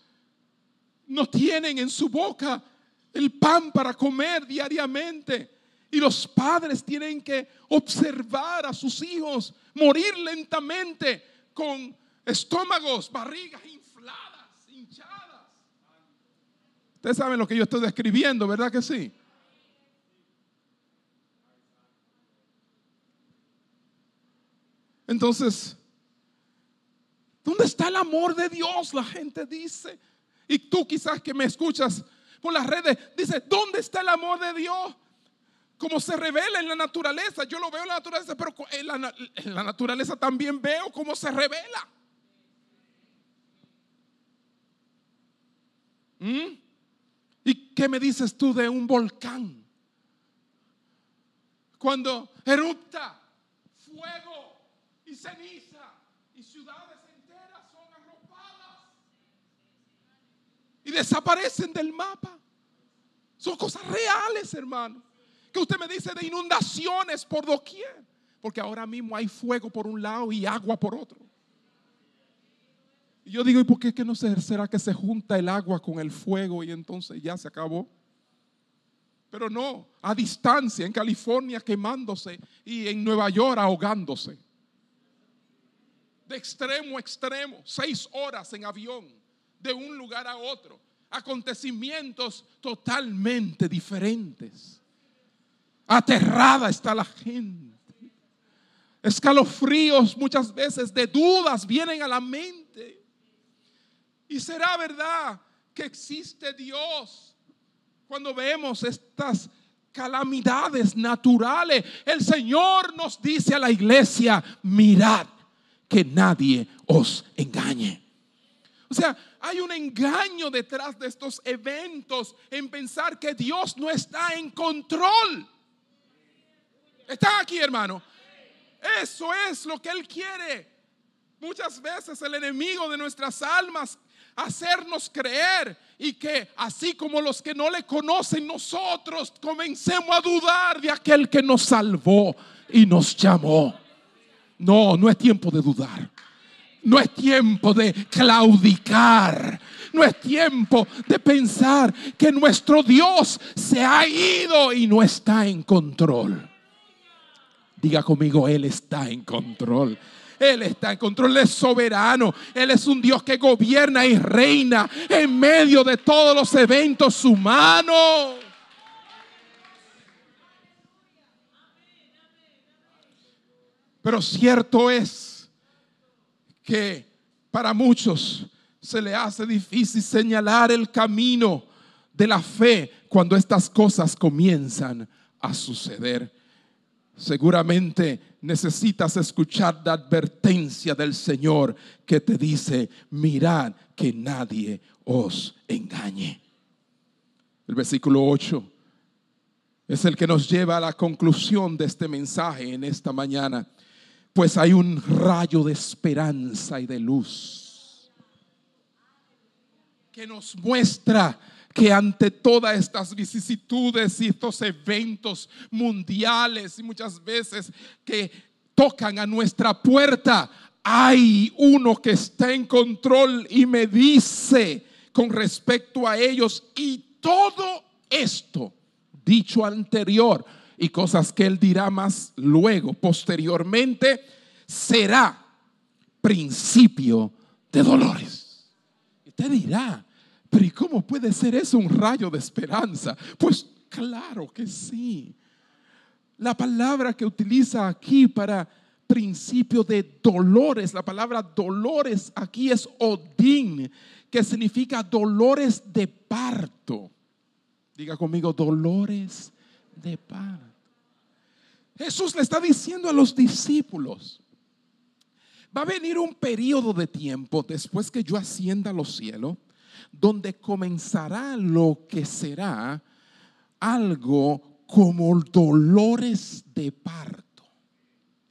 no tienen en su boca el pan para comer diariamente. Y los padres tienen que observar a sus hijos morir lentamente con estómagos, barrigas infladas, hinchadas. Ustedes saben lo que yo estoy describiendo, ¿verdad que sí? Entonces, ¿dónde está el amor de Dios? La gente dice. Y tú quizás que me escuchas por las redes, dice, ¿dónde está el amor de Dios? como se revela en la naturaleza. Yo lo veo en la naturaleza, pero en la, naturaleza también veo cómo se revela. ¿Mm? ¿Y qué me dices tú de un volcán? Cuando erupta fuego y ceniza y ciudades enteras son arropadas y desaparecen del mapa. Son cosas reales, hermano usted me dice de inundaciones por doquier? Porque ahora mismo hay fuego por un lado y agua por otro. Y yo digo, ¿y por qué que no será que se junta el agua con el fuego y entonces ya se acabó? Pero no, a distancia, en California quemándose y en Nueva York ahogándose. De extremo a extremo, seis horas en avión, de un lugar a otro. Acontecimientos totalmente diferentes. Aterrada está la gente. Escalofríos muchas veces de dudas vienen a la mente. Y será verdad que existe Dios cuando vemos estas calamidades naturales. El Señor nos dice a la iglesia, mirad que nadie os engañe. O sea, hay un engaño detrás de estos eventos en pensar que Dios no está en control. ¿Están aquí, hermano? Eso es lo que Él quiere. Muchas veces el enemigo de nuestras almas hacernos creer y que así como los que no le conocen nosotros comencemos a dudar de aquel que nos salvó y nos llamó. No, no es tiempo de dudar. No es tiempo de claudicar. No es tiempo de pensar que nuestro Dios se ha ido y no está en control. Diga conmigo, Él está en control. Él está en control, Él es soberano. Él es un Dios que gobierna y reina en medio de todos los eventos humanos. Pero cierto es que para muchos se le hace difícil señalar el camino de la fe cuando estas cosas comienzan a suceder. Seguramente necesitas escuchar la advertencia del Señor que te dice, mirad que nadie os engañe. El versículo 8 es el que nos lleva a la conclusión de este mensaje en esta mañana, pues hay un rayo de esperanza y de luz que nos muestra que ante todas estas vicisitudes y estos eventos mundiales y muchas veces que tocan a nuestra puerta, hay uno que está en control y me dice con respecto a ellos y todo esto dicho anterior y cosas que él dirá más luego, posteriormente, será principio de dolores. Y te dirá, pero ¿y cómo puede ser eso un rayo de esperanza? Pues Claro que sí. La palabra que utiliza aquí para principio de dolores, la palabra dolores aquí es odín, que significa dolores de parto. Diga conmigo, dolores de parto. Jesús le está diciendo a los discípulos, va a venir un periodo de tiempo después que yo ascienda a los cielos, donde comenzará lo que será algo como dolores de parto.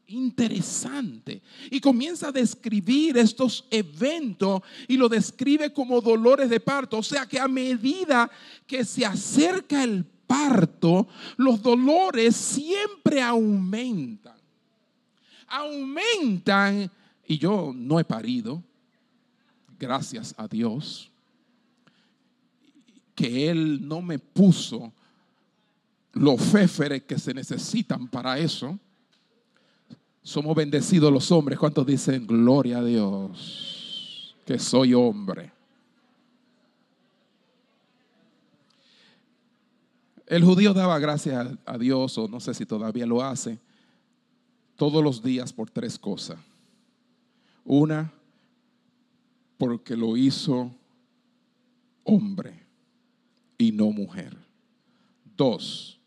Interesante. Y comienza a describir estos eventos y lo describe como dolores de parto. O sea que a medida que se acerca el parto, los dolores siempre aumentan. Aumentan. Y yo no he parido, gracias a Dios, que Él no me puso los féferes que se necesitan para eso. Somos bendecidos los hombres. ¿Cuántos dicen gloria a Dios? Que soy hombre. El judío daba gracias a Dios, o no sé si todavía lo hace, todos los días por tres cosas. Una, porque lo hizo hombre y no mujer. Dos,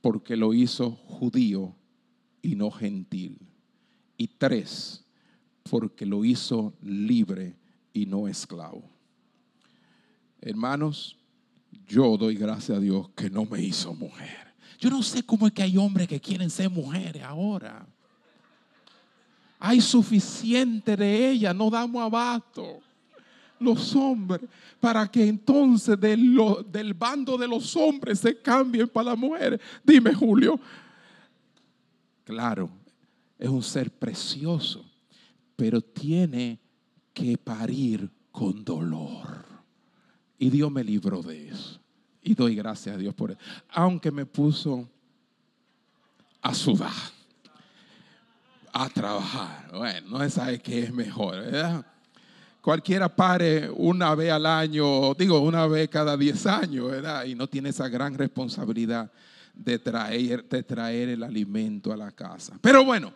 porque lo hizo judío y no gentil. Y tres, porque lo hizo libre y no esclavo. Hermanos, yo doy gracias a Dios que no me hizo mujer. Yo no sé cómo es que hay hombres que quieren ser mujeres ahora. Hay suficiente de ellas, no damos abasto los hombres para que entonces del bando de los hombres se cambien para las mujeres. Dime, Julio. Claro, es un ser precioso, pero tiene que parir con dolor. Y Dios me libró de eso. Y doy gracias a Dios por eso. Aunque me puso a sudar, a trabajar. Bueno, no sabe qué es mejor, ¿verdad? cualquiera pare una vez al año, digo una vez cada 10 años, ¿verdad? Y no tiene esa gran responsabilidad de traer, traer el alimento a la casa. Pero bueno,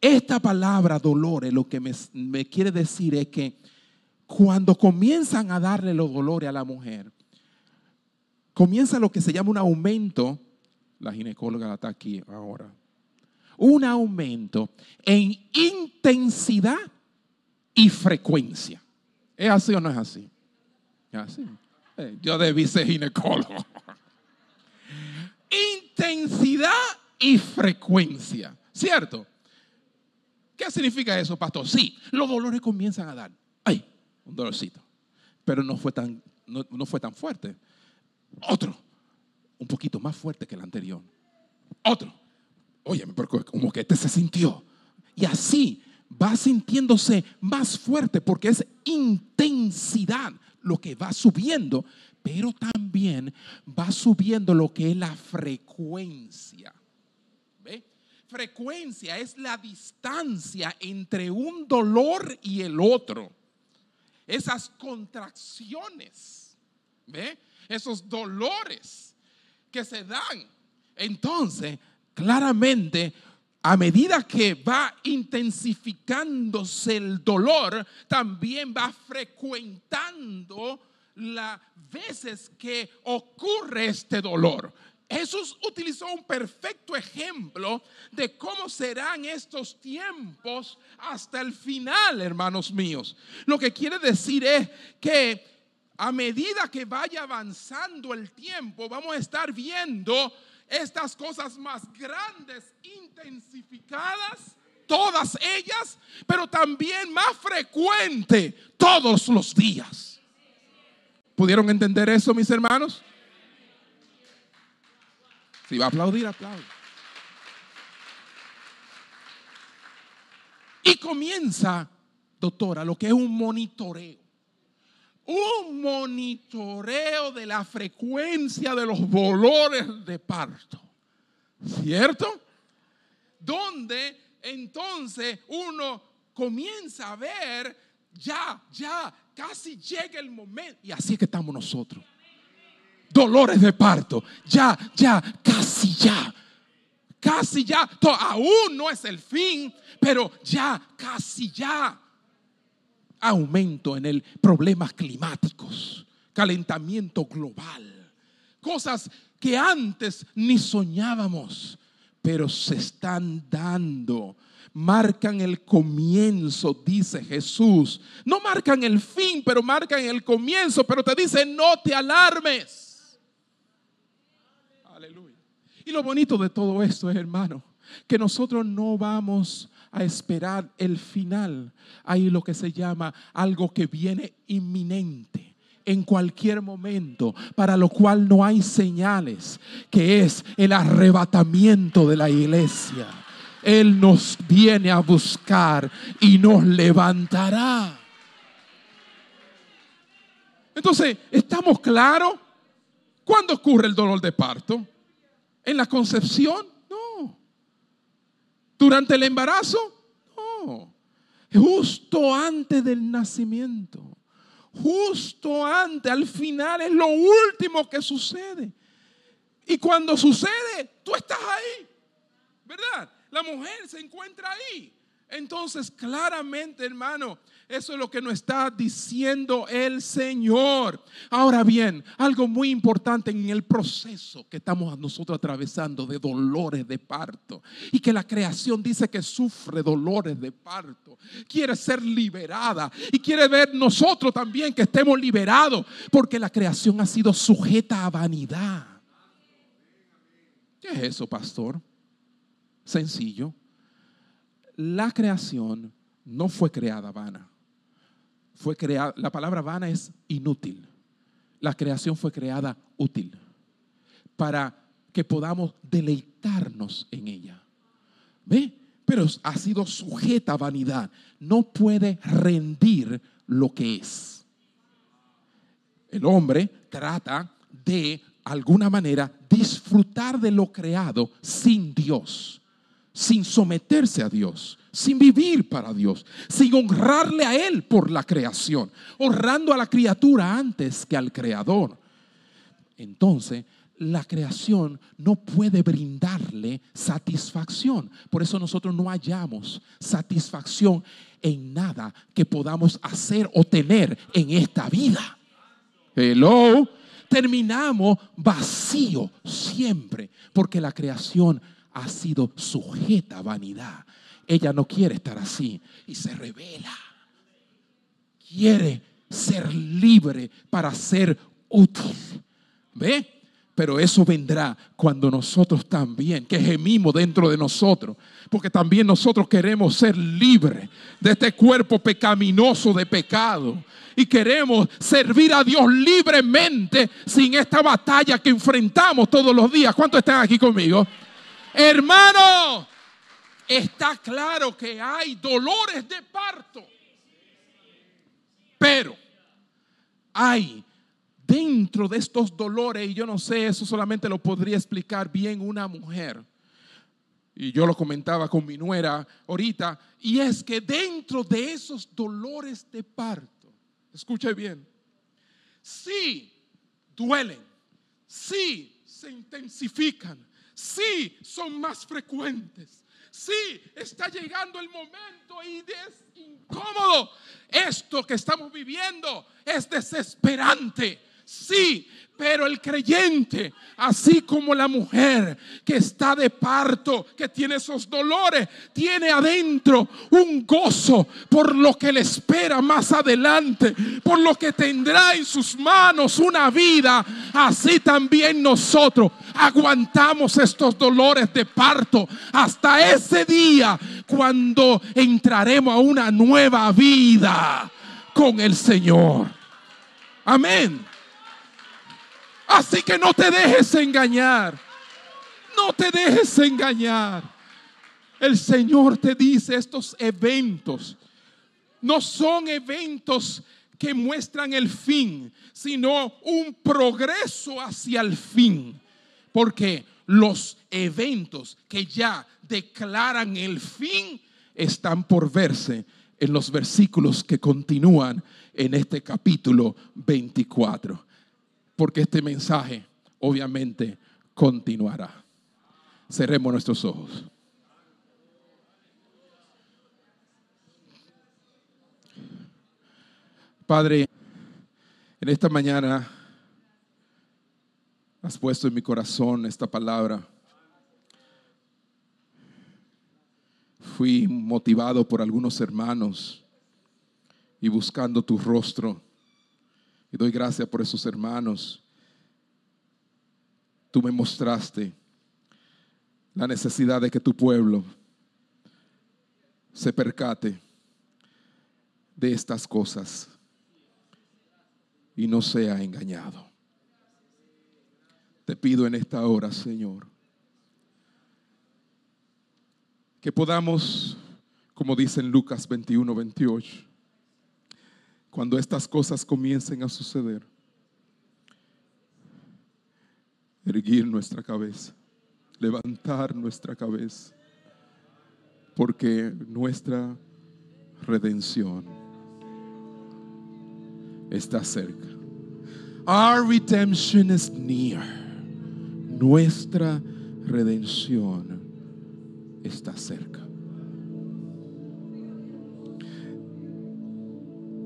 esta palabra dolores lo que me quiere decir es que cuando comienzan a darle los dolores a la mujer, comienza lo que se llama un aumento, la ginecóloga está aquí ahora, un aumento en intensidad y frecuencia. ¿Es así o no es así? ¿Es así? Eh, yo debí ser ginecólogo. Intensidad y frecuencia. ¿Cierto? ¿Qué significa eso, pastor? Sí, los dolores comienzan a dar. Un dolorcito. Pero no fue tan, no, fue tan fuerte. Otro, un poquito más fuerte que el anterior. Otro, oye, como que este se sintió. Y así va sintiéndose más fuerte porque es intensidad lo que va subiendo, pero también va subiendo lo que es la frecuencia. ¿Ve? Frecuencia es la distancia entre un dolor y el otro. Esas contracciones, ¿ve? esos dolores que se dan. Entonces, claramente a medida que va intensificándose el dolor, también va frecuentando las veces que ocurre este dolor. Jesús utilizó un perfecto ejemplo de cómo serán estos tiempos hasta el final, hermanos míos. Lo que quiere decir es que a medida que vaya avanzando el tiempo, vamos a estar viendo estas cosas más grandes, intensificadas, todas ellas, pero también más frecuente todos los días. ¿Pudieron entender eso, mis hermanos? Si va a aplaudir, aplaude. Y comienza, doctora, lo que es un monitoreo un monitoreo de la frecuencia de los dolores de parto. ¿Cierto? Donde entonces uno comienza a ver, ya, ya, casi llega el momento. Y así es que estamos nosotros. Dolores de parto. Ya, ya, casi ya. Casi ya. Aún no es el fin, pero ya, casi ya. Aumento en el problemas climáticos, calentamiento global. Cosas que antes ni soñábamos, pero se están dando marcan el comienzo, dice Jesús. No marcan el fin, pero marcan el comienzo, pero te dice, no te alarmes. Y lo bonito de todo esto es, hermano, que nosotros no vamos a esperar el final. Hay lo que se llama algo que viene inminente en cualquier momento, para lo cual no hay señales, que es el arrebatamiento de la iglesia. Él nos viene a buscar y nos levantará. Entonces, ¿estamos claros? ¿Cuándo ocurre el dolor de parto? ¿En la concepción? No. ¿Durante el embarazo? No. Justo antes del nacimiento. Justo antes, al final es lo último que sucede. Y cuando sucede, tú estás ahí. ¿Verdad? La mujer se encuentra ahí. Entonces, claramente, hermano, eso es lo que nos está diciendo el Señor. Ahora bien, algo muy importante en el proceso que estamos nosotros atravesando de dolores de parto y que la creación dice que sufre dolores de parto, quiere ser liberada y quiere ver nosotros también que estemos liberados porque la creación ha sido sujeta a vanidad. ¿Qué es eso, pastor? Sencillo. La creación no fue creada vana. Fue creada, la palabra vana es inútil. La creación fue creada útil para que podamos deleitarnos en ella. ¿Ve? Pero ha sido sujeta a vanidad. No puede rendir lo que es. El hombre trata de alguna manera disfrutar de lo creado sin Dios sin someterse a Dios, sin vivir para Dios, sin honrarle a Él por la creación, honrando a la criatura antes que al creador. Entonces, la creación no puede brindarle satisfacción. Por eso nosotros no hallamos satisfacción en nada que podamos hacer o tener en esta vida. Hello. Terminamos vacío siempre porque la creación ha sido sujeta a vanidad. Ella no quiere estar así y se revela. Quiere ser libre para ser útil. ¿Ve? Pero eso vendrá cuando nosotros también, que gemimos dentro de nosotros, porque también nosotros queremos ser libres de este cuerpo pecaminoso de pecado y queremos servir a Dios libremente sin esta batalla que enfrentamos todos los días. ¿Cuántos están aquí conmigo? Hermano, está claro que hay dolores de parto. Pero hay dentro de estos dolores, y yo no sé, eso solamente lo podría explicar bien una mujer. Y yo lo comentaba con mi nuera ahorita, y es que dentro de esos dolores de parto, escuche bien, sí duelen, sí se intensifican, Sí, son más frecuentes. Sí, está llegando el momento y es incómodo. Esto que estamos viviendo es desesperante. Sí, pero el creyente, así como la mujer que está de parto, que tiene esos dolores, tiene adentro un gozo por lo que le espera más adelante, por lo que tendrá en sus manos una vida. Así también nosotros aguantamos estos dolores de parto hasta ese día cuando entraremos a una nueva vida con el Señor. Amén. Así que no te dejes engañar. No te dejes engañar. El Señor te dice estos eventos no son eventos que muestran el fin, sino un progreso hacia el fin. Porque los eventos que ya declaran el fin están por verse en los versículos que continúan en este capítulo 24. Porque este mensaje obviamente continuará. Cerremos nuestros ojos. Padre, en esta mañana has puesto en mi corazón esta palabra. Fui motivado por algunos hermanos y buscando tu rostro. Y doy gracias por esos hermanos. Tú me mostraste la necesidad de que tu pueblo se percate de estas cosas y no sea engañado. Te pido en esta hora, Señor, que podamos, como dice en Lucas 21, 28, cuando estas cosas comiencen a suceder, erguir nuestra cabeza, levantar nuestra cabeza, porque nuestra redención está cerca. Our redemption is near. Nuestra redención está cerca.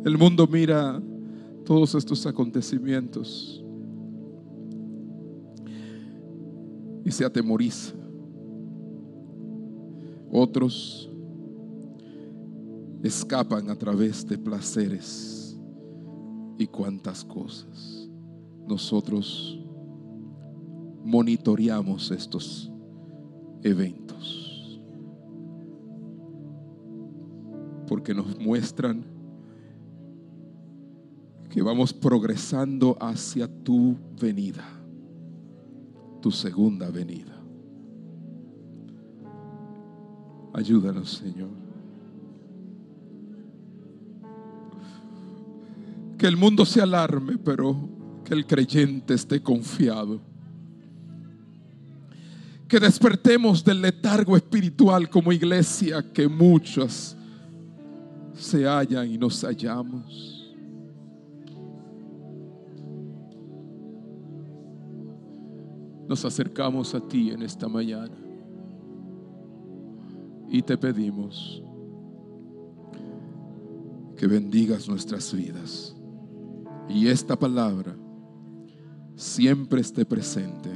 El mundo mira todos estos acontecimientos y se atemoriza. Otros escapan a través de placeres y cuantas cosas. Nosotros monitoreamos estos eventos porque nos muestran que vamos progresando hacia tu venida, tu segunda venida. Ayúdanos, Señor. Que el mundo se alarme, pero que el creyente esté confiado. Que despertemos del letargo espiritual como iglesia que muchas se hallan y nos hallamos. Nos acercamos a ti en esta mañana y te pedimos que bendigas nuestras vidas y esta palabra siempre esté presente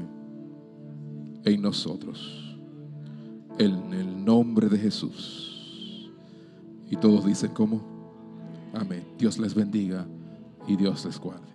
en nosotros. En el nombre de Jesús. Y todos dicen como, amén. Dios les bendiga y Dios les guarde.